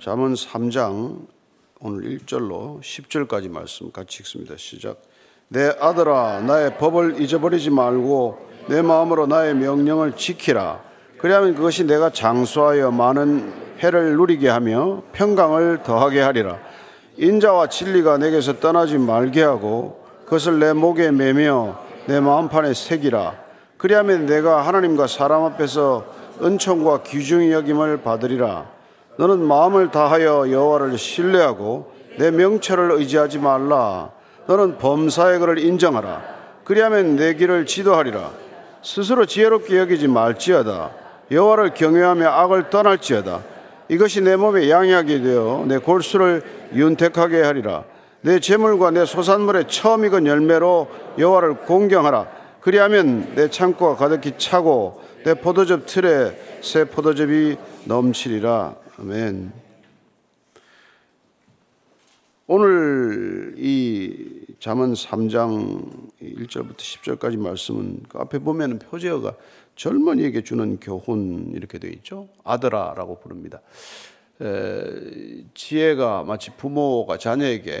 잠언 3장 오늘 1절로 10절까지 말씀 같이 읽습니다. 시작. 내 아들아 나의 법을 잊어버리지 말고 내 마음으로 나의 명령을 지키라. 그리하면 그것이 내가 장수하여 많은 해를 누리게 하며 평강을 더하게 하리라. 인자와 진리가 내게서 떠나지 말게 하고 그것을 내 목에 매며 내 마음판에 새기라. 그리하면 내가 하나님과 사람 앞에서 은총과 귀중히 여김을 받으리라. 너는 마음을 다하여 여호와를 신뢰하고 내 명철을 의지하지 말라. 너는 범사의 그를 인정하라. 그리하면 내 길을 지도하리라. 스스로 지혜롭게 여기지 말지어다. 여호와를 경외하며 악을 떠날지어다. 이것이 내 몸에 양약이 되어 내 골수를 윤택하게 하리라. 내 재물과 내 소산물의 처음 익은 열매로 여호와를 공경하라. 그리하면 내 창고가 가득히 차고 내 포도즙 틀에 새 포도즙이 넘치리라. 아멘. 오늘 이 잠언 3장 1절부터 10절까지 말씀은 그 앞에 보면 표제어가 젊은이에게 주는 교훈 이렇게 되어 있죠. 아들아라고 부릅니다. 에, 지혜가 마치 부모가 자녀에게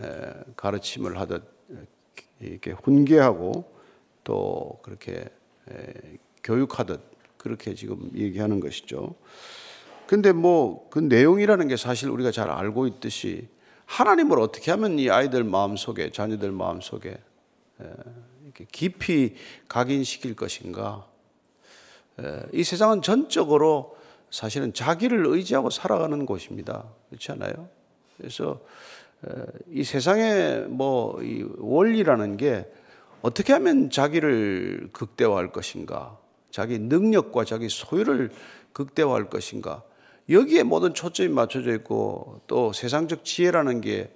에, 가르침을 하듯 이렇게 훈계하고 또 그렇게 에, 교육하듯 그렇게 지금 얘기하는 것이죠. 근데 뭐 그 내용이라는 게 사실 우리가 잘 알고 있듯이 하나님을 어떻게 하면 이 아이들 마음 속에 자녀들 마음 속에 이렇게 깊이 각인시킬 것인가? 이 세상은 전적으로 사실은 자기를 의지하고 살아가는 곳입니다. 그렇지 않아요? 그래서 이 세상의 뭐 이 원리라는 게 어떻게 하면 자기를 극대화할 것인가? 자기 능력과 자기 소유를 극대화할 것인가? 여기에 모든 초점이 맞춰져 있고 또 세상적 지혜라는 게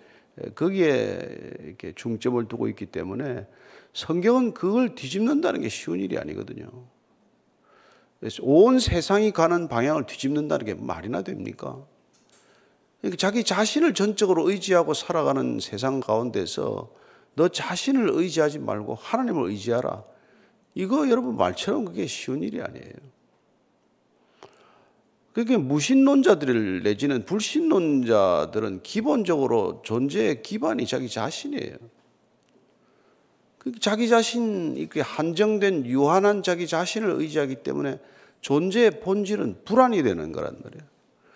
거기에 이렇게 중점을 두고 있기 때문에 성경은 그걸 뒤집는다는 게 쉬운 일이 아니거든요. 그래서 온 세상이 가는 방향을 뒤집는다는 게 말이나 됩니까? 그러니까 자기 자신을 전적으로 의지하고 살아가는 세상 가운데서 너 자신을 의지하지 말고 하나님을 의지하라. 이거 여러분 말처럼 그게 쉬운 일이 아니에요. 그게 무신론자들 내지는 불신론자들은 기본적으로 존재의 기반이 자기 자신이에요. 그 자기 자신, 한정된 유한한 자기 자신을 의지하기 때문에 존재의 본질은 불안이 되는 거란 말이에요.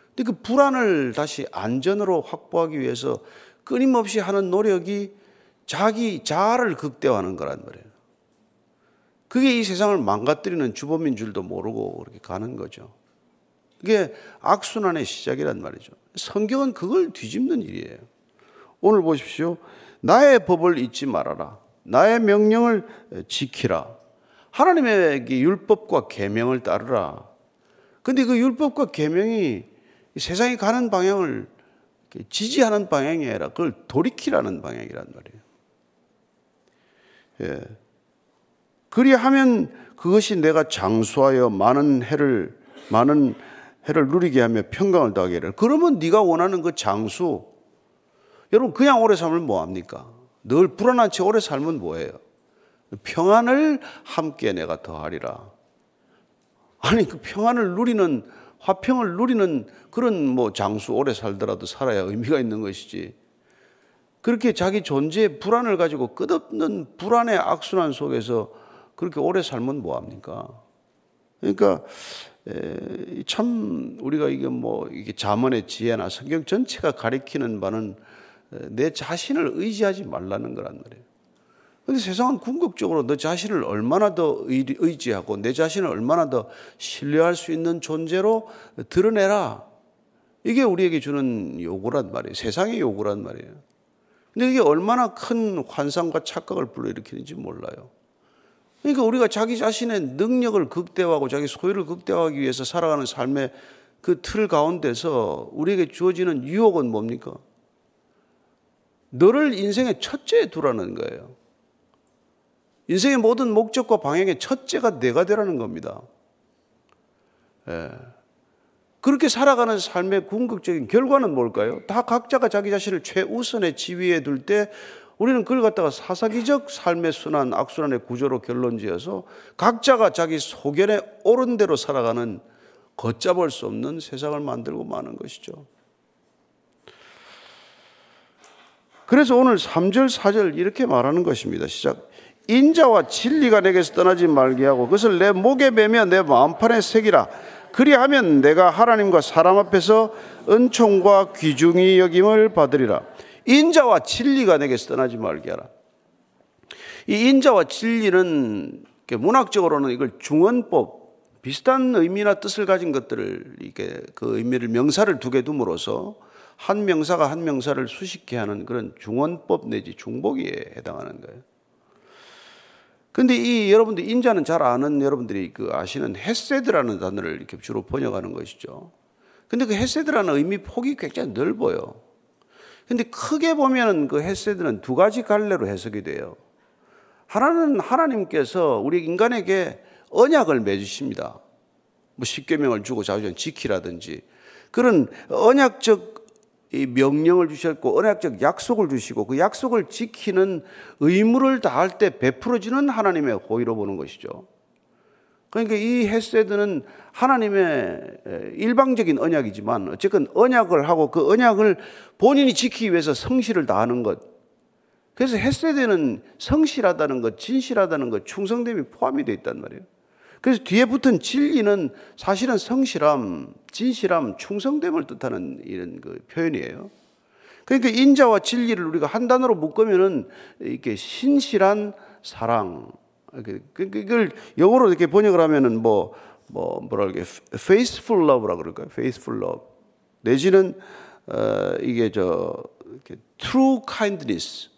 근데 그 불안을 다시 안전으로 확보하기 위해서 끊임없이 하는 노력이 자기 자아를 극대화하는 거란 말이에요. 그게 이 세상을 망가뜨리는 주범인 줄도 모르고 그렇게 가는 거죠. 그게 악순환의 시작이란 말이죠. 성경은 그걸 뒤집는 일이에요. 오늘 보십시오. 나의 법을 잊지 말아라. 나의 명령을 지키라. 하나님의 율법과 계명을 따르라. 근데 그 율법과 계명이 세상이 가는 방향을 지지하는 방향이 아니라 그걸 돌이키라는 방향이란 말이에요. 예. 그리하면 그것이 내가 장수하여 많은 해를 많은 해를 누리게 하며 평강을 하라. 그러면 네가 원하는 그 장수 여러분 그냥 오래 살면 뭐 합니까? 늘 불안한 채 오래 살면 뭐예요? 평안을 함께 내가 더하리라. 아니 그 평안을 누리는 화평을 누리는 그런 뭐 장수 오래 살더라도 살아야 의미가 있는 것이지. 그렇게 자기 존재의 불안을 가지고 끝없는 불안의 악순환 속에서 그렇게 오래 살면 뭐 합니까? 그러니까 참 우리가 이게 뭐 이게 자문의 지혜나 성경 전체가 가리키는 바는 내 자신을 의지하지 말라는 거란 말이에요. 근데 세상은 궁극적으로 너 자신을 얼마나 더 의지하고 내 자신을 얼마나 더 신뢰할 수 있는 존재로 드러내라. 이게 우리에게 주는 요구란 말이에요. 세상의 요구란 말이에요. 근데 이게 얼마나 큰 환상과 착각을 불러일으키는지 몰라요. 그러니까 우리가 자기 자신의 능력을 극대화하고 자기 소유를 극대화하기 위해서 살아가는 삶의 그 틀 가운데서 우리에게 주어지는 유혹은 뭡니까? 너를 인생의 첫째에 두라는 거예요. 인생의 모든 목적과 방향의 첫째가 내가 되라는 겁니다. 예. 그렇게 살아가는 삶의 궁극적인 결과는 뭘까요? 다 각자가 자기 자신을 최우선의 지위에 둘 때 우리는 그걸 갖다가 사사기적 삶의 순환, 악순환의 구조로 결론 지어서 각자가 자기 소견에 옳은 대로 살아가는 걷잡을 수 없는 세상을 만들고 마는 것이죠. 그래서 오늘 3절, 4절 이렇게 말하는 것입니다. 시작. 인자와 진리가 내게서 떠나지 말게 하고 그것을 내 목에 매며 내 마음판에 새기라. 그리하면 내가 하나님과 사람 앞에서 은총과 귀중히 여김을 받으리라. 인자와 진리가 내게서 떠나지 말게 하라. 이 인자와 진리는 문학적으로는 이걸 중언법 비슷한 의미나 뜻을 가진 것들을 이렇게 그 의미를 명사를 두 개 둠으로써 한 명사가 한 명사를 수식해 하는 그런 중원법 내지 중복에 해당하는 거예요. 근데 이 여러분들 인자는 잘 아는 여러분들이 그 아시는 헤세드라는 단어를 이렇게 주로 번역하는 것이죠. 근데 그 헤세드라는 의미 폭이 굉장히 넓어요. 근데 크게 보면은 그 헤세드는 두 가지 갈래로 해석이 돼요. 하나는 하나님께서 우리 인간에게 언약을 맺으십니다. 뭐 십계명을 주고 자주전 지키라든지 그런 언약적 이 명령을 주셨고 언약적 약속을 주시고 그 약속을 지키는 의무를 다할 때 베풀어지는 하나님의 호의로 보는 것이죠. 그러니까 이 헤세드는 하나님의 일방적인 언약이지만 어쨌든 언약을 하고 그 언약을 본인이 지키기 위해서 성실을 다하는 것. 그래서 헤세드는 성실하다는 것, 진실하다는 것, 충성됨이 포함이 되어 있단 말이에요. 그래서 뒤에 붙은 진리는 사실은 성실함, 진실함, 충성됨을 뜻하는 이런 그 표현이에요. 그러니까 인자와 진리를 우리가 한 단어로 묶으면은 이렇게 신실한 사랑. 그러니까 이걸 영어로 이렇게 번역을 하면은 뭐, 뭐, 그럴까, faithful love라 그럴까요? faithful love. 내지는, 어, 이게 저, 이렇게 true kindness.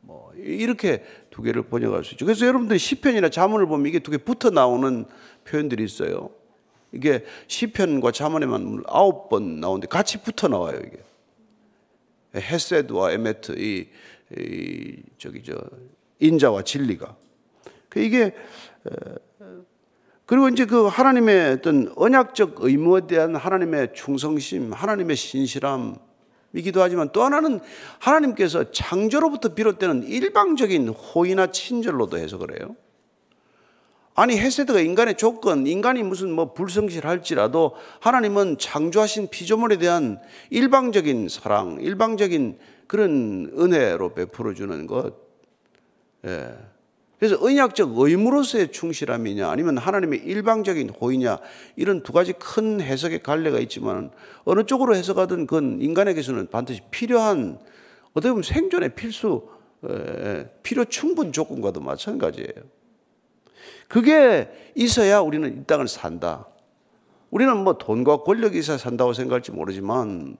뭐, 이렇게 두 개를 번역할 수 있죠. 그래서 여러분들이 시편이나 자문을 보면 이게 두 개 붙어 나오는 표현들이 있어요. 이게 시편과 자문에만 아홉 번 나오는데 같이 붙어 나와요 이게. 헤세드와 에메트 이, 이 저기 저 인자와 진리가. 그 이게 그리고 이제 그 하나님의 어떤 언약적 의무에 대한 하나님의 충성심, 하나님의 신실함 이기도 하지만 또 하나는 하나님께서 창조로부터 비롯되는 일방적인 호의나 친절로도 해석을 해요. 아니 헤세드가 인간의 조건, 인간이 무슨 뭐 불성실할지라도 하나님은 창조하신 피조물에 대한 일방적인 사랑, 일방적인 그런 은혜로 베풀어 주는 것. 예. 그래서 언약적 의무로서의 충실함이냐 아니면 하나님의 일방적인 호의냐 이런 두 가지 큰 해석의 갈래가 있지만 어느 쪽으로 해석하든 그건 인간에게서는 반드시 필요한 어떻게 보면 생존의 필수 필요 충분 조건과도 마찬가지예요. 그게 있어야 우리는 이 땅을 산다. 우리는 뭐 돈과 권력이 있어야 산다고 생각할지 모르지만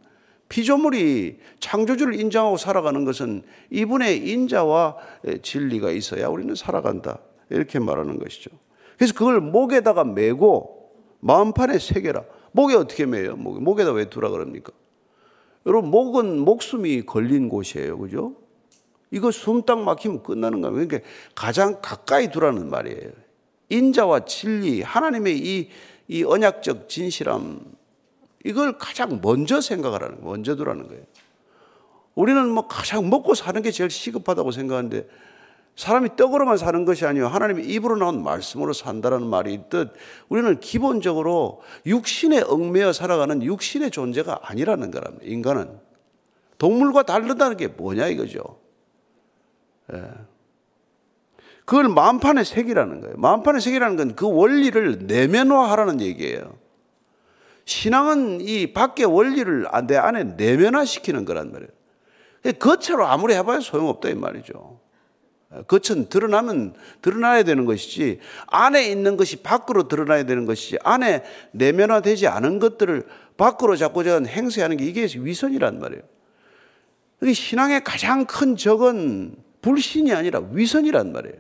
피조물이 창조주를 인정하고 살아가는 것은 이분의 인자와 진리가 있어야 우리는 살아간다. 이렇게 말하는 것이죠. 그래서 그걸 목에다가 메고 마음판에 새겨라. 목에 어떻게 매요? 목에, 목에다 왜 두라 그럽니까? 여러분, 목은 목숨이 걸린 곳이에요. 그죠? 이거 숨 딱 막히면 끝나는 거예요. 그러니까 가장 가까이 두라는 말이에요. 인자와 진리, 하나님의 이, 이 언약적 진실함, 이걸 가장 먼저 생각하라는 거예요. 먼저 두라는 거예요. 우리는 뭐 가장 먹고 사는 게 제일 시급하다고 생각하는데 사람이 떡으로만 사는 것이 아니요 하나님의 입으로 나온 말씀으로 산다라는 말이 있듯 우리는 기본적으로 육신에 얽매여 살아가는 육신의 존재가 아니라는 거랍니다. 인간은 동물과 다르다는 게 뭐냐 이거죠. 예. 그걸 마음판에 새기라는 거예요. 마음판에 새기라는 건 그 원리를 내면화하라는 얘기예요. 신앙은 이 밖의 원리를 내 안에 내면화시키는 거란 말이에요. 겉으로 아무리 해봐야 소용없다 이 말이죠. 겉은 드러나면 드러나야 되는 것이지 안에 있는 것이 밖으로 드러나야 되는 것이지 안에 내면화되지 않은 것들을 밖으로 자꾸 저 행세하는 게 이게 위선이란 말이에요. 신앙의 가장 큰 적은 불신이 아니라 위선이란 말이에요.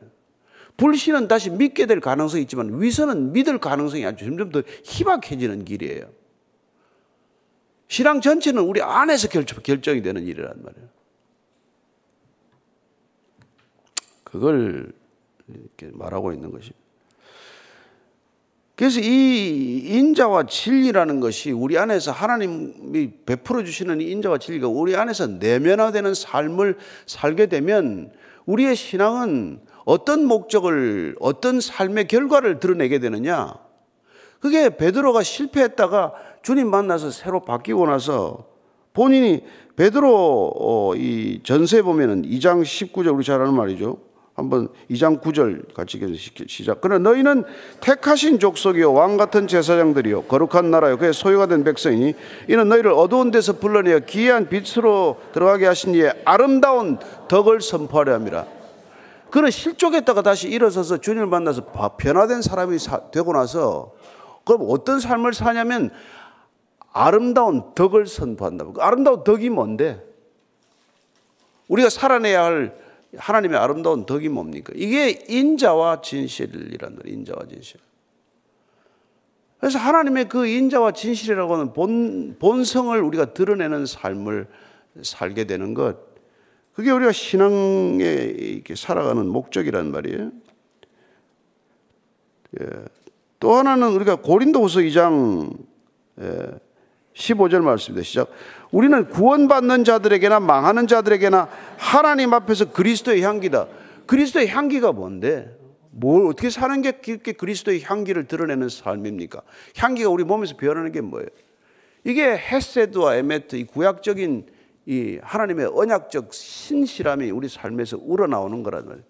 불신은 다시 믿게 될 가능성이 있지만 위선은 믿을 가능성이 아주 점점 더 희박해지는 길이에요. 신앙 전체는 우리 안에서 결정 이 되는 일이란 말이에요. 그걸 이렇게 말하고 있는 것입니다. 그래서 이 인자와 진리라는 것이 우리 안에서 하나님이 베풀어 주시는 인자와 진리가 우리 안에서 내면화되는 삶을 살게 되면 우리의 신앙은 어떤 목적을, 어떤 삶의 결과를 드러내게 되느냐? 그게 베드로가 실패했다가 주님 만나서 새로 바뀌고 나서 본인이 베드로 어, 이 전세 보면은 2장 19절 우리 잘 아는 말이죠. 한번 2장 9절 같이 시작. 그러나 너희는 택하신 족속이요 왕 같은 제사장들이요 거룩한 나라요 그의 소유가 된 백성이니 이는 너희를 어두운 데서 불러내어 기이한 빛으로 들어가게 하신 이의 아름다운 덕을 선포하려 함이라. 그는 실족했다가 다시 일어서서 주님을 만나서 변화된 사람이 되고 나서 그럼 어떤 삶을 사냐면 아름다운 덕을 선포한다. 그 아름다운 덕이 뭔데? 우리가 살아내야 할 하나님의 아름다운 덕이 뭡니까? 이게 인자와 진실이란 말이에요. 인자와 진실. 그래서 하나님의 그 인자와 진실이라고 하는 본, 본성을 우리가 드러내는 삶을 살게 되는 것. 그게 우리가 신앙에 이렇게 살아가는 목적이란 말이에요. 예. 또 하나는 우리가 고린도후서 2장 예. 15절 말씀입니다. 시작. 우리는 구원받는 자들에게나 망하는 자들에게나 하나님 앞에서 그리스도의 향기다. 그리스도의 향기가 뭔데? 뭘 어떻게 사는 게 그리스도의 향기를 드러내는 삶입니까? 향기가 우리 몸에서 변하는 게 뭐예요? 이게 헤세드와 에메트 이 구약적인 이 하나님의 언약적 신실함이 우리 삶에서 우러나오는 거란 말이에요.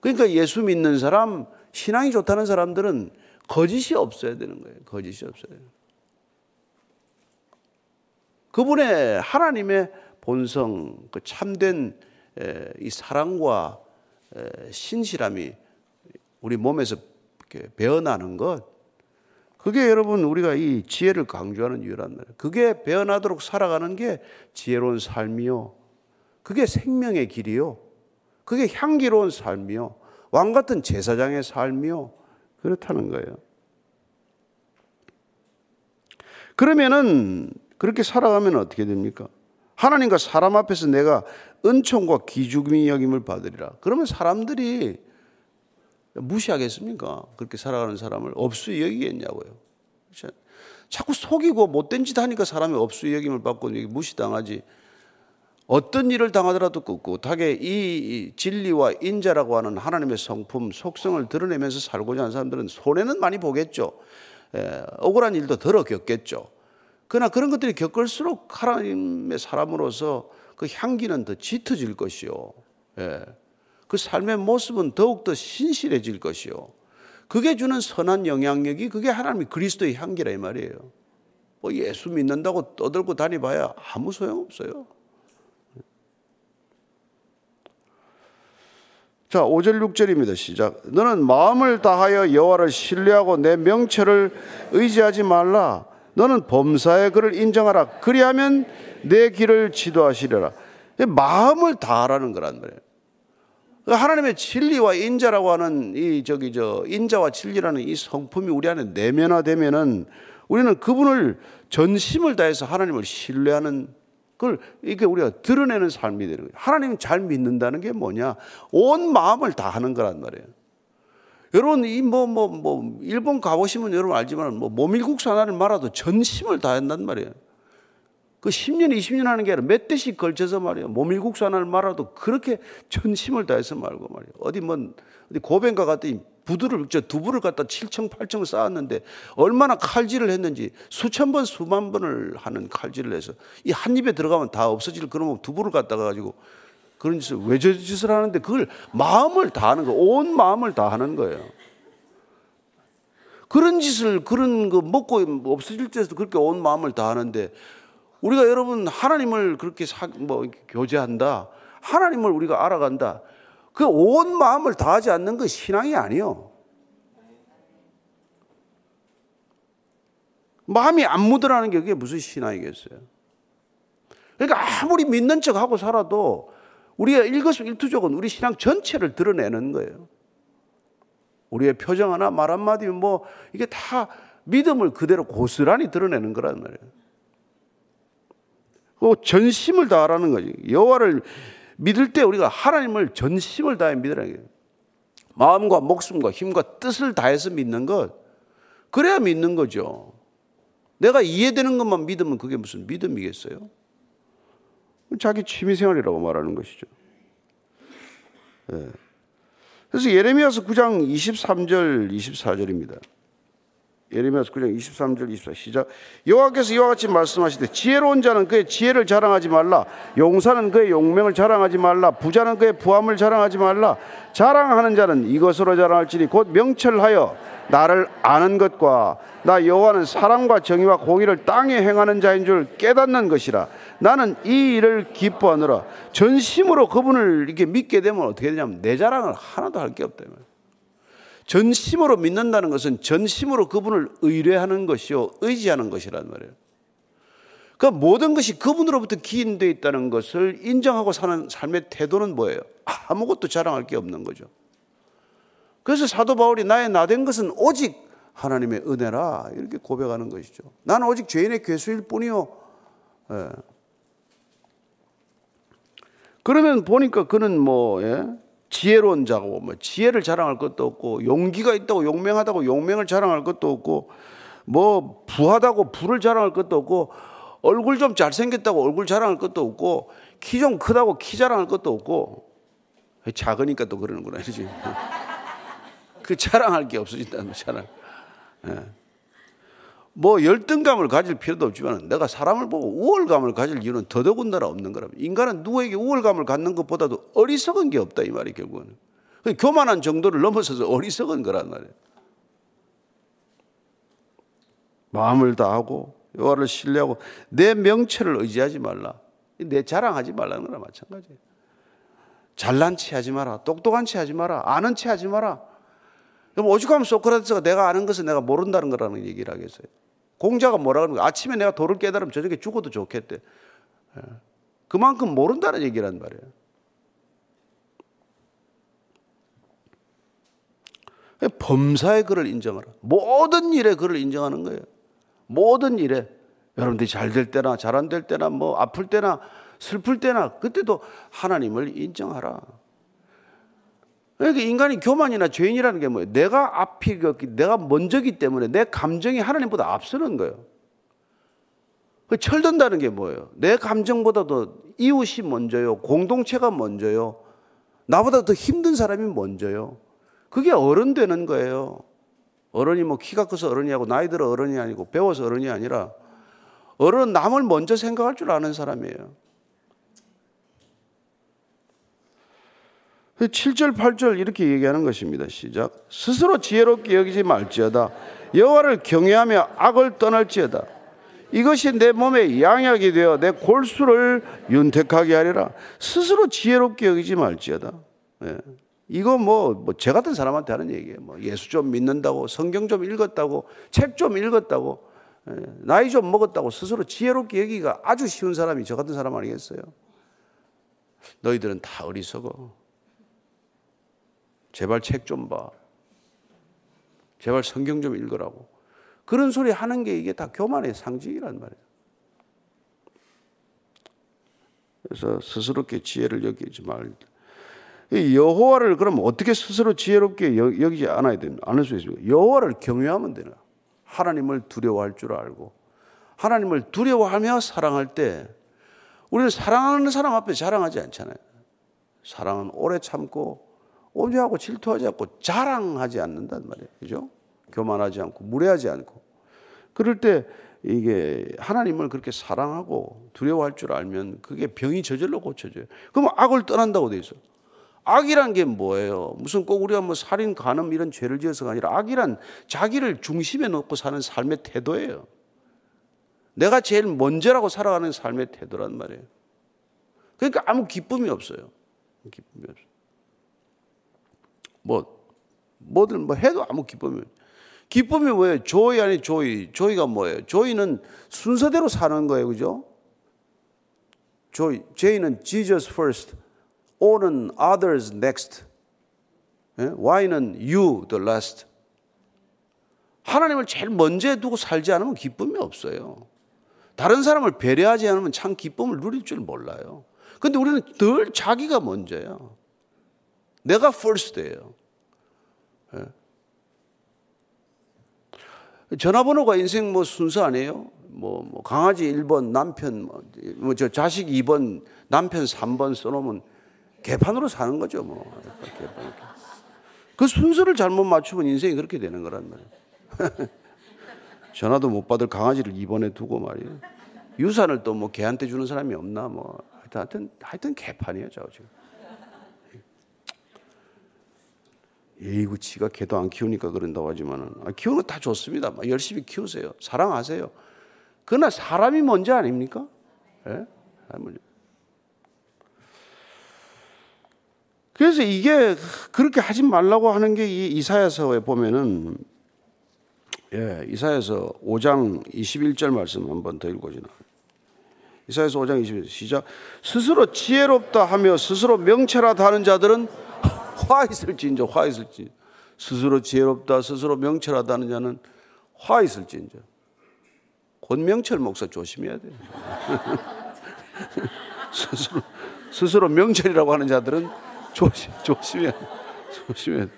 그러니까 예수 믿는 사람, 신앙이 좋다는 사람들은 거짓이 없어야 되는 거예요. 거짓이 없어야 돼요. 그분의 하나님의 본성, 그 참된 이 사랑과 신실함이 우리 몸에서 배어나는 것, 그게 여러분 우리가 이 지혜를 강조하는 이유란 말이에요. 그게 배어나도록 살아가는 게 지혜로운 삶이요. 그게 생명의 길이요. 그게 향기로운 삶이요. 왕 같은 제사장의 삶이요. 그렇다는 거예요. 그러면은 그렇게 살아가면 어떻게 됩니까? 하나님과 사람 앞에서 내가 은총과 기죽음이 여김을 받으리라. 그러면 사람들이 무시하겠습니까? 그렇게 살아가는 사람을 업수 여기겠냐고요. 자꾸 속이고 못된 짓 하니까 사람이 업수 여김을 받고 무시당하지. 어떤 일을 당하더라도 꿋꿋하게 이 진리와 인자라고 하는 하나님의 성품, 속성을 드러내면서 살고자 하는 사람들은 손해는 많이 보겠죠. 에, 억울한 일도 덜어 겪겠죠. 그러나 그런 것들이 겪을수록 하나님의 사람으로서 그 향기는 더 짙어질 것이요. 예. 그 삶의 모습은 더욱더 신실해질 것이요. 그게 주는 선한 영향력이 그게 하나님의 그리스도의 향기라 이 말이에요. 뭐 예수 믿는다고 떠들고 다니봐야 아무 소용없어요. 자, 5절 6절입니다. 시작. 너는 마음을 다하여 여호와를 신뢰하고 내 명철을 의지하지 말라. 너는 범사의 그를 인정하라. 그리하면 내 길을 지도하시려라. 마음을 다하라는 거란 말이에요. 하나님의 진리와 인자라고 하는 이 저기 저 인자와 진리라는 이 성품이 우리 안에 내면화되면은 우리는 그분을 전심을 다해서 하나님을 신뢰하는 그걸 이게 우리가 드러내는 삶이 되는 거예요. 하나님 잘 믿는다는 게 뭐냐? 온 마음을 다하는 거란 말이에요. 여러분 이 뭐 뭐뭐 뭐, 뭐, 일본 가보시면 여러분 알지만 뭐 모밀국수 하나를 말아도 전심을 다한단 말이에요. 그 10년, 20년 하는 게 아니라 몇 대씩 걸쳐서 말이에요. 모밀국수 하나를 말아도 그렇게 전심을 다해서 말고 말이에요. 어디 뭐 어디 고변가 갔더니 부두를 저 두부를 갖다 7층, 8층 쌓았는데 얼마나 칼질을 했는지 수천 번, 수만 번을 하는 칼질을 해서 이 한 입에 들어가면 다 없어질 그러면 두부를 갖다가 가지고 그런 짓을 왜 저 짓을 하는데 그걸 마음을 다하는 거, 온 마음을 다하는 거예요. 그런 짓을 그런 거 먹고 없어질 때도 그렇게 온 마음을 다하는데 우리가 여러분 하나님을 그렇게 사, 뭐 교제한다. 하나님을 우리가 알아간다. 그 온 마음을 다하지 않는 건 신앙이 아니요. 마음이 안 묻어나는 게 그게 무슨 신앙이겠어요? 그러니까 아무리 믿는 척 하고 살아도 우리의 일거수일투족은 우리 신앙 전체를 드러내는 거예요. 우리의 표정 하나 말 한마디 뭐 이게 다 믿음을 그대로 고스란히 드러내는 거란 말이에요. 그 전심을 다하라는 거지. 여호와를 믿을 때 우리가 하나님을 전심을 다해 믿으라는 거예요. 마음과 목숨과 힘과 뜻을 다해서 믿는 것. 그래야 믿는 거죠. 내가 이해되는 것만 믿으면 그게 무슨 믿음이겠어요? 자기 취미생활이라고 말하는 것이죠. 네. 그래서 예레미야서 9장 23절, 24절입니다. 예레미야서 9장 23절 24 시작. 여호와께서 이와 같이 말씀하시되 지혜로운 자는 그의 지혜를 자랑하지 말라. 용사는 그의 용맹을 자랑하지 말라. 부자는 그의 부함을 자랑하지 말라. 자랑하는 자는 이것으로 자랑할지니 곧 명철하여 나를 아는 것과 나 여호와는 사랑과 정의와 공의를 땅에 행하는 자인 줄 깨닫는 것이라. 나는 이 일을 기뻐하느라. 전심으로 그분을 이렇게 믿게 되면 어떻게 되냐면 내 자랑을 하나도 할 게 없다 전심으로 믿는다는 것은 전심으로 그분을 의뢰하는 것이요 의지하는 것이란 말이에요. 그 모든 것이 그분으로부터 기인되어 있다는 것을 인정하고 사는 삶의 태도는 뭐예요? 아무것도 자랑할 게 없는 거죠. 그래서 사도 바울이 나의 나된 것은 오직 하나님의 은혜라 이렇게 고백하는 것이죠. 나는 오직 죄인의 괴수일 뿐이요. 예. 그러면 보니까 그는 뭐 예? 지혜로운 자고 뭐 지혜를 자랑할 것도 없고 용기가 있다고 용맹하다고 용맹을 자랑할 것도 없고 뭐 부하다고 부를 자랑할 것도 없고 얼굴 좀 잘생겼다고 얼굴 자랑할 것도 없고 키 좀 크다고 키 자랑할 것도 없고 작으니까 또 그러는구나 이지 그 자랑할 게 없어진다는 자랑. 예. 뭐 열등감을 가질 필요도 없지만 내가 사람을 보고 우월감을 가질 이유는 더더군다나 없는 거라. 인간은 누구에게 우월감을 갖는 것보다도 어리석은 게 없다 이 말이 결국은. 교만한 정도를 넘어서서 어리석은 거란 말이에요. 마음을 다하고 여호와를 신뢰하고 내 명체를 의지하지 말라. 내 자랑하지 말라는 거나 마찬가지예요. 잘난 체 하지 마라. 똑똑한 체 하지 마라. 아는 체 하지 마라. 그럼 오죽하면 소크라테스가 내가 아는 것을 내가 모른다는 거라는 얘기를 하겠어요. 공자가 뭐라 그러는 거야? 아침에 내가 도를 깨달으면 저녁에 죽어도 좋겠대. 예. 그만큼 모른다는 얘기란 말이에요. 범사의 그를 인정하라. 모든 일에 그를 인정하는 거예요. 모든 일에. 여러분들이 잘 될 때나 잘 안 될 때나 뭐 아플 때나 슬플 때나 그때도 하나님을 인정하라. 그러니까 인간이 교만이나 죄인이라는 게 뭐예요? 내가 앞이, 내가 먼저기 때문에 내 감정이 하나님보다 앞서는 거예요. 그 철든다는 게 뭐예요? 내 감정보다도 이웃이 먼저요. 공동체가 먼저요. 나보다 더 힘든 사람이 먼저요. 그게 어른 되는 거예요. 어른이 뭐 키가 커서 어른이 하고 나이 들어 어른이 아니고 배워서 어른이 아니라 어른은 남을 먼저 생각할 줄 아는 사람이에요. 7절, 8절 이렇게 얘기하는 것입니다. 시작. 스스로 지혜롭게 여기지 말지어다. 여호와를 경외하며 악을 떠날지어다. 이것이 내 몸에 양약이 되어 내 골수를 윤택하게 하리라. 스스로 지혜롭게 여기지 말지어다. 예. 이거 뭐, 뭐 제 같은 사람한테 하는 얘기예요. 뭐 예수 좀 믿는다고, 성경 좀 읽었다고, 책 좀 읽었다고, 예. 나이 좀 먹었다고 스스로 지혜롭게 여기가 아주 쉬운 사람이 저 같은 사람 아니겠어요? 너희들은 다 어리석어. 제발 책 좀 봐. 제발 성경 좀 읽으라고. 그런 소리 하는 게 이게 다 교만의 상징이란 말이에요. 그래서 스스롭게 지혜를 여기지 말. 여호와를 그럼 어떻게 스스로 지혜롭게 여기지 않아야 되는 않을 수 있습니까? 여호와를 경외하면 되나. 하나님을 두려워할 줄 알고 하나님을 두려워하며 사랑할 때 우리는 사랑하는 사람 앞에 자랑하지 않잖아요. 사랑은 오래 참고 오해하고 질투하지 않고 자랑하지 않는단 말이에요. 그죠? 교만하지 않고 무례하지 않고. 그럴 때 이게 하나님을 그렇게 사랑하고 두려워할 줄 알면 그게 병이 저절로 고쳐져요. 그럼 악을 떠난다고 돼 있어. 악이란 게 뭐예요? 무슨 꼭 우리가 뭐 살인, 간음 이런 죄를 지어서가 아니라 악이란 자기를 중심에 놓고 사는 삶의 태도예요. 내가 제일 먼저라고 살아가는 삶의 태도란 말이에요. 그러니까 아무 기쁨이 없어요. 기쁨이 없어요. 뭐 뭐든 뭐 해도 아무 기쁨이 기쁨이 뭐예요? 조이 아니 조이. 조이가 뭐예요? 조이는 순서대로 사는 거예요. 그죠? 조이. J는 Jesus first. O는 others next. 예? Y는 you the last. 하나님을 제일 먼저 두고 살지 않으면 기쁨이 없어요. 다른 사람을 배려하지 않으면 참 기쁨을 누릴 줄 몰라요. 근데 우리는 늘 자기가 먼저야. 내가 first예요. 예. 전화번호가 인생 뭐 순서 아니에요? 뭐, 뭐 강아지 1번, 남편, 뭐, 뭐저 자식 2번, 남편 3번 써놓으면 개판으로 사는 거죠, 뭐. 그 순서를 잘못 맞추면 인생이 그렇게 되는 거란 말이에요. 전화도 못 받을 강아지를 입원해 두고 말이에요. 유산을 또 뭐 개한테 주는 사람이 없나 뭐 하여튼 하여튼 개판이에요, 저 지금. 에이구 지가 개도 안 키우니까 그런다고 하지만은 아, 키우는 거다 좋습니다. 열심히 키우세요. 사랑하세요. 그러나 사람이 먼저 아닙니까? 예? 그래서 이게 그렇게 하지 말라고 하는 게 이 이사야서에 보면은 예, 이사야서 5장 21절 말씀 한번 더 읽어 주나. 이사야서 5장 21절 시작. 스스로 지혜롭다 하며 스스로 명철하다 하는 자들은 화 있을진저 화 있을지. 스스로 지혜롭다 스스로 명철하다 하는 자는 화 있을진저. 권명철 목사 조심해야 돼. 스스로 스스로 명철이라고 하는 자들은 조심 조심해야 돼. 조심해야 돼.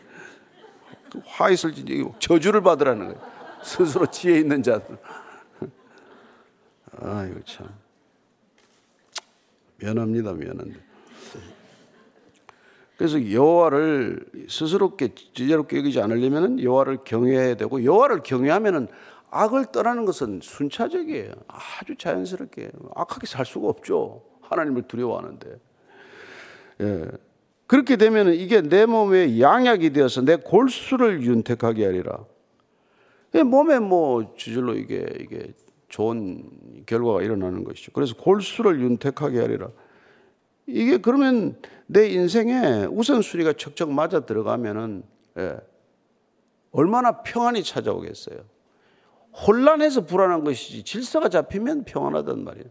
화 있을지 저주를 받으라는 거예요. 스스로 지혜 있는 자들. 아, 이거 참. 미안합니다, 미안한데. 그래서 여호와를 스스롭게 지혜롭게 여기지 않으려면 여호와를 경외해야 되고 여호와를 경외하면은 악을 떠나는 것은 순차적이에요. 아주 자연스럽게 악하게 살 수가 없죠. 하나님을 두려워하는데. 예. 그렇게 되면 이게 내 몸에 양약이 되어서 내 골수를 윤택하게 하리라. 예, 몸에 뭐 저절로 이게 이게 좋은 결과가 일어나는 것이죠. 그래서 골수를 윤택하게 하리라. 이게 그러면 내 인생에 우선순위가 척척 맞아 들어가면은 예, 얼마나 평안이 찾아오겠어요. 혼란해서 불안한 것이지 질서가 잡히면 평안하단 말이에요.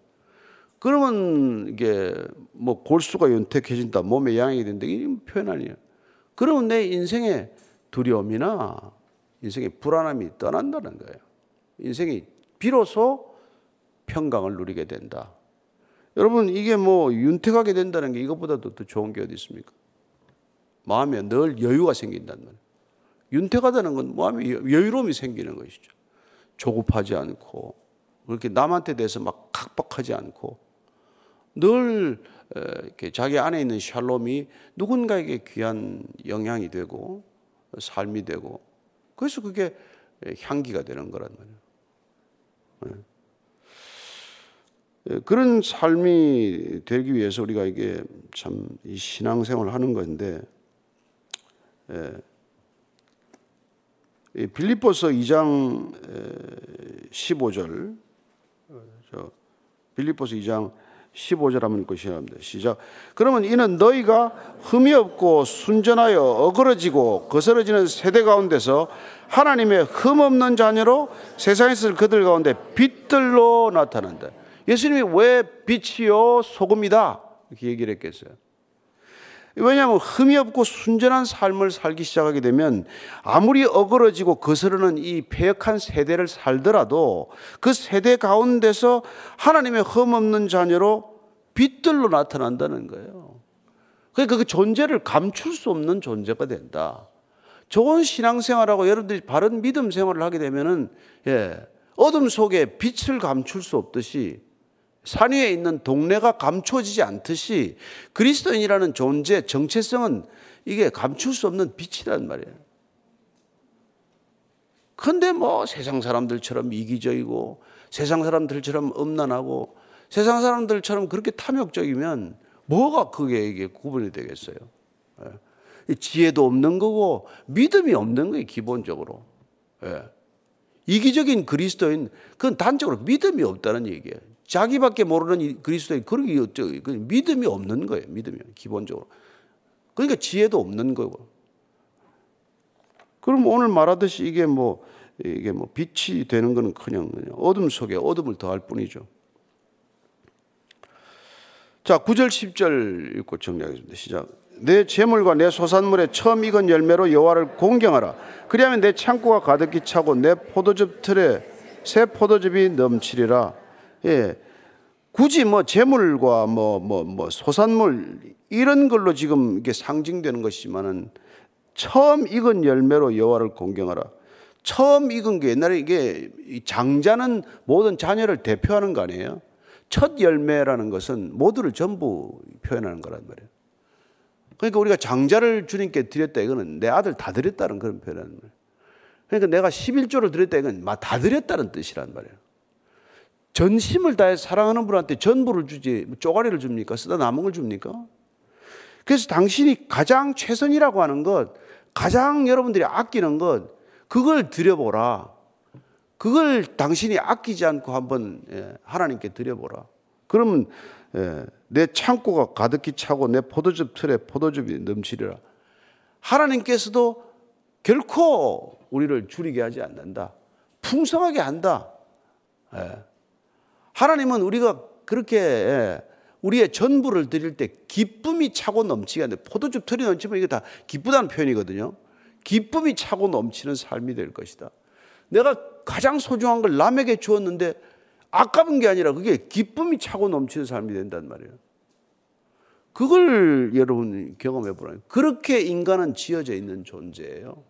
그러면 이게 뭐 골수가 윤택해진다, 몸에 양이 된다, 이 표현 아니에요. 그러면 내 인생의 두려움이나 인생의 불안함이 떠난다는 거예요. 인생이 비로소 평강을 누리게 된다. 여러분 이게 뭐 윤택하게 된다는 게 이것보다도 더 좋은 게 어디 있습니까? 마음에 늘 여유가 생긴단 말이에요. 윤택하다는 건 마음에 여유로움이 생기는 것이죠. 조급하지 않고 그렇게 남한테 대해서 막 각박하지 않고 늘 이렇게 자기 안에 있는 샬롬이 누군가에게 귀한 영향이 되고 삶이 되고 그래서 그게 향기가 되는 거란 말이에요. 네. 그런 삶이 되기 위해서 우리가 이게 참 신앙생활을 하는 건데 빌립보서 2장 15절 빌립보서 2장 15절 한번 읽고 시작합니다. 시작. 그러면 이는 너희가 흠이 없고 순전하여 어그러지고 거스러지는 세대 가운데서 하나님의 흠 없는 자녀로 세상에서 그들 가운데 빛들로 나타난다. 예수님이 왜 빛이요 소금이다 이렇게 얘기를 했겠어요. 왜냐하면 흠이 없고 순전한 삶을 살기 시작하게 되면 아무리 어그러지고 거스르는 이 폐역한 세대를 살더라도 그 세대 가운데서 하나님의 흠 없는 자녀로 빛들로 나타난다는 거예요. 그러니까 그 존재를 감출 수 없는 존재가 된다. 좋은 신앙생활하고 여러분들이 바른 믿음 생활을 하게 되면은 예, 어둠 속에 빛을 감출 수 없듯이 산 위에 있는 동네가 감춰지지 않듯이 그리스도인이라는 존재 정체성은 이게 감출 수 없는 빛이란 말이에요. 근데 뭐 세상 사람들처럼 이기적이고 세상 사람들처럼 음란하고 세상 사람들처럼 그렇게 탐욕적이면 뭐가 그게 이게 구분이 되겠어요? 예. 지혜도 없는 거고 믿음이 없는 거예요, 기본적으로. 예. 이기적인 그리스도인, 그건 단적으로 믿음이 없다는 얘기예요. 자기밖에 모르는 그리스도인 그런 게 어쩌 그 믿음이 없는 거예요. 믿음이 기본적으로. 그러니까 지혜도 없는 거고. 그럼 오늘 말하듯이 이게 뭐 이게 뭐 빛이 되는 것은 그냥 어둠 속에 어둠을 더할 뿐이죠. 자, 9절 10절 읽고 정리하겠습니다. 시작. 내 재물과 내 소산물에 처음 익은 열매로 여호와를 공경하라. 그리하면 내 창고가 가득히 차고 내 포도즙 틀에 새 포도즙이 넘치리라. 예. 굳이 뭐 재물과 뭐, 뭐, 뭐 소산물 이런 걸로 지금 이게 상징되는 것이지만은 처음 익은 열매로 여호와를 공경하라. 처음 익은 게 옛날에 이게 장자는 모든 자녀를 대표하는 거 아니에요? 첫 열매라는 것은 모두를 전부 표현하는 거란 말이에요. 그러니까 우리가 장자를 주님께 드렸다 이거는 내 아들 다 드렸다는 그런 표현이란 말이에요. 그러니까 내가 11조를 드렸다 이건 다 드렸다는 뜻이란 말이에요. 전심을 다해 사랑하는 분한테 전부를 주지 뭐 쪼가리를 줍니까? 쓰다 남은 걸 줍니까? 그래서 당신이 가장 최선이라고 하는 것, 가장 여러분들이 아끼는 것, 그걸 드려보라. 그걸 당신이 아끼지 않고 한번 예, 하나님께 드려보라. 그러면 예, 내 창고가 가득히 차고 내 포도즙 틀에 포도즙이 넘치리라. 하나님께서도 결코 우리를 줄이게 하지 않는다. 풍성하게 한다. 예. 하나님은 우리가 그렇게 우리의 전부를 드릴 때 기쁨이 차고 넘치게 하는데 포도즙 털이 넘치면 이게 다 기쁘다는 표현이거든요. 기쁨이 차고 넘치는 삶이 될 것이다. 내가 가장 소중한 걸 남에게 주었는데 아까운 게 아니라 그게 기쁨이 차고 넘치는 삶이 된단 말이에요. 그걸 여러분 경험해 보라. 그렇게 인간은 지어져 있는 존재예요.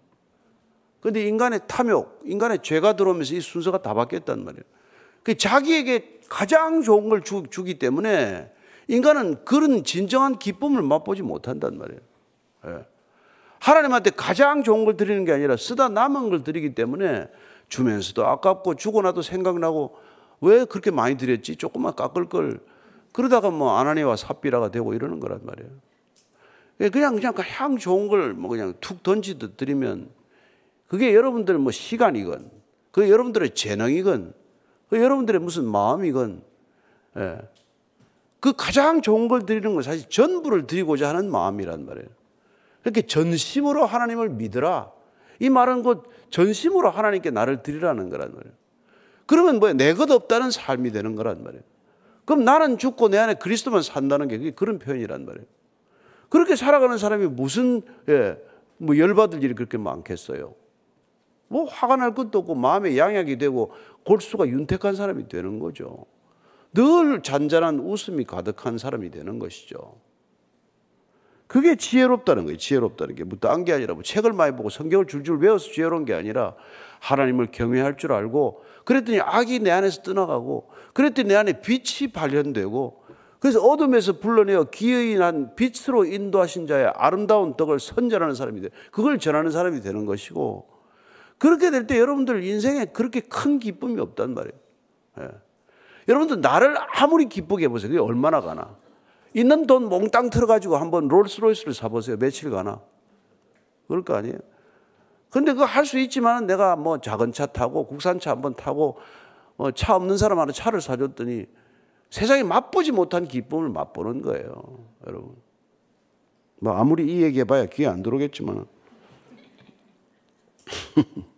근데 인간의 탐욕, 인간의 죄가 들어오면서 이 순서가 다 바뀌었단 말이에요. 그 자기에게 가장 좋은 걸 주, 기 때문에 인간은 그런 진정한 기쁨을 맛보지 못한단 말이에요. 예. 하나님한테 가장 좋은 걸 드리는 게 아니라 쓰다 남은 걸 드리기 때문에 주면서도 아깝고 주고 나도 생각나고 왜 그렇게 많이 드렸지? 조금만 깎을 걸. 그러다가 뭐 아나니와 삽비라가 되고 이러는 거란 말이에요. 예, 그냥 그냥 향 좋은 걸 뭐 그냥 툭 던지듯 드리면 그게 여러분들 뭐 시간이건 그 여러분들의 재능이건 그 여러분들의 무슨 마음이건 예. 그 가장 좋은 걸 드리는 건 사실 전부를 드리고자 하는 마음이란 말이에요. 그렇게 전심으로 하나님을 믿으라. 이 말은 곧 전심으로 하나님께 나를 드리라는 거란 말이에요. 그러면 뭐야? 내 것 없다는 삶이 되는 거란 말이에요. 그럼 나는 죽고 내 안에 그리스도만 산다는 게 그런 표현이란 말이에요. 그렇게 살아가는 사람이 무슨, 예, 뭐 열받을 일이 그렇게 많겠어요. 뭐 화가 날 것도 없고 마음에 양약이 되고 골수가 윤택한 사람이 되는 거죠. 늘 잔잔한 웃음이 가득한 사람이 되는 것이죠. 그게 지혜롭다는 거예요. 지혜롭다는 게. 뭐딴게 아니라 뭐 책을 많이 보고 성경을 줄줄 외워서 지혜로운 게 아니라 하나님을 경외할 줄 알고 그랬더니 악이 내 안에서 떠나가고 그랬더니 내 안에 빛이 발현되고 그래서 어둠에서 불러내어 기의 난 빛으로 인도하신 자의 아름다운 떡을 선전하는 사람이 돼. 그걸 전하는 사람이 되는 것이고 그렇게 될 때 여러분들 인생에 그렇게 큰 기쁨이 없단 말이에요. 예. 여러분들 나를 아무리 기쁘게 해보세요. 그게 얼마나 가나. 있는 돈 몽땅 틀어가지고 한번 롤스로이스를 사보세요. 며칠 가나. 그럴 거 아니에요. 근데 그거 할 수 있지만 내가 뭐 작은 차 타고 국산차 한번 타고 어, 차 없는 사람한테 차를 사줬더니 세상에 맛보지 못한 기쁨을 맛보는 거예요. 여러분. 뭐 아무리 이 얘기해봐야 귀에 안 들어오겠지만.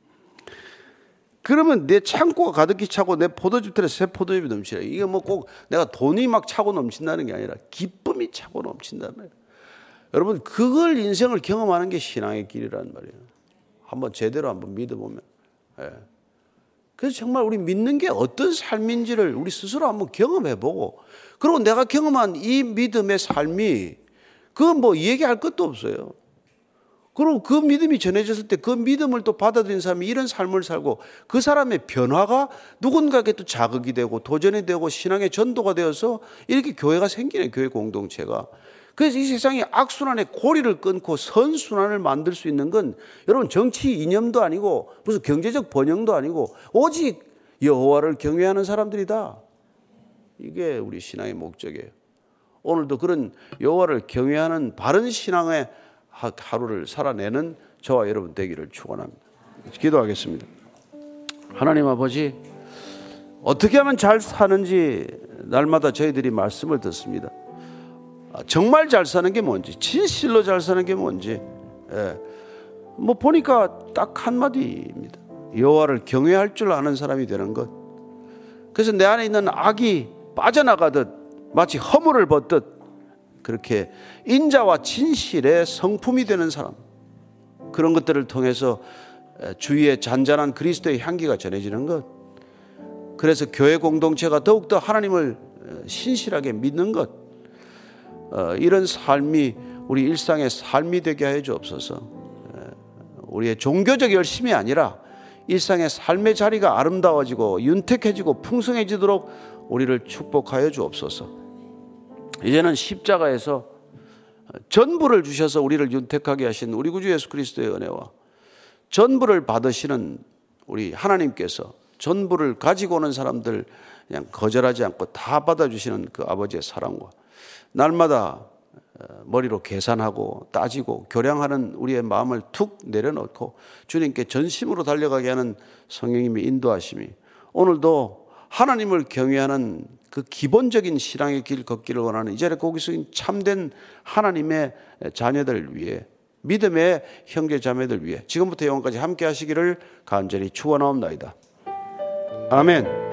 그러면 내 창고가 가득히 차고 내 포도즙 틀에 새 포도즙이 넘치라. 이게 뭐 꼭 내가 돈이 막 차고 넘친다는 게 아니라 기쁨이 차고 넘친단 말이에요. 여러분 그걸 인생을 경험하는 게 신앙의 길이란 말이에요. 한번 제대로 한번 믿어보면. 예. 그래서 정말 우리 믿는 게 어떤 삶인지를 우리 스스로 한번 경험해보고 그리고 내가 경험한 이 믿음의 삶이 그건 뭐 얘기할 것도 없어요. 그리고 그 믿음이 전해졌을 때 그 믿음을 또 받아들인 사람이 이런 삶을 살고 그 사람의 변화가 누군가에게 또 자극이 되고 도전이 되고 신앙의 전도가 되어서 이렇게 교회가 생기는 교회 공동체가. 그래서 이 세상에 악순환의 고리를 끊고 선순환을 만들 수 있는 건 여러분 정치 이념도 아니고 무슨 경제적 번영도 아니고 오직 여호와를 경외하는 사람들이다. 이게 우리 신앙의 목적이에요. 오늘도 그런 여호와를 경외하는 바른 신앙의 하루를 살아내는 저와 여러분 되기를 축원합니다. 기도하겠습니다. 하나님 아버지 어떻게 하면 잘 사는지 날마다 저희들이 말씀을 듣습니다. 아, 정말 잘 사는 게 뭔지, 진실로 잘 사는 게 뭔지, 예. 뭐 보니까 딱 한마디입니다. 여호와를 경외할 줄 아는 사람이 되는 것. 그래서 내 안에 있는 악이 빠져나가듯 마치 허물을 벗듯 그렇게 인자와 진실의 성품이 되는 사람. 그런 것들을 통해서 주위에 잔잔한 그리스도의 향기가 전해지는 것. 그래서 교회 공동체가 더욱더 하나님을 신실하게 믿는 것. 어, 이런 삶이 우리 일상의 삶이 되게 하여 주옵소서. 우리의 종교적 열심이 아니라 일상의 삶의 자리가 아름다워지고 윤택해지고 풍성해지도록 우리를 축복하여 주옵소서. 이제는 십자가에서 전부를 주셔서 우리를 윤택하게 하신 우리 구주 예수 그리스도의 은혜와 전부를 받으시는 우리 하나님께서 전부를 가지고 오는 사람들 그냥 거절하지 않고 다 받아주시는 그 아버지의 사랑과 날마다 어, 머리로 계산하고 따지고 교량하는 우리의 마음을 툭 내려놓고 주님께 전심으로 달려가게 하는 성령님의 인도하심이 오늘도 하나님을 경외하는 그 기본적인 신앙의 길 걷기를 원하는 이 자리에 거기서 참된 하나님의 자녀들 위해 믿음의 형제 자매들 위해 지금부터 영원까지 함께 하시기를 간절히 축원하옵나이다. 아멘.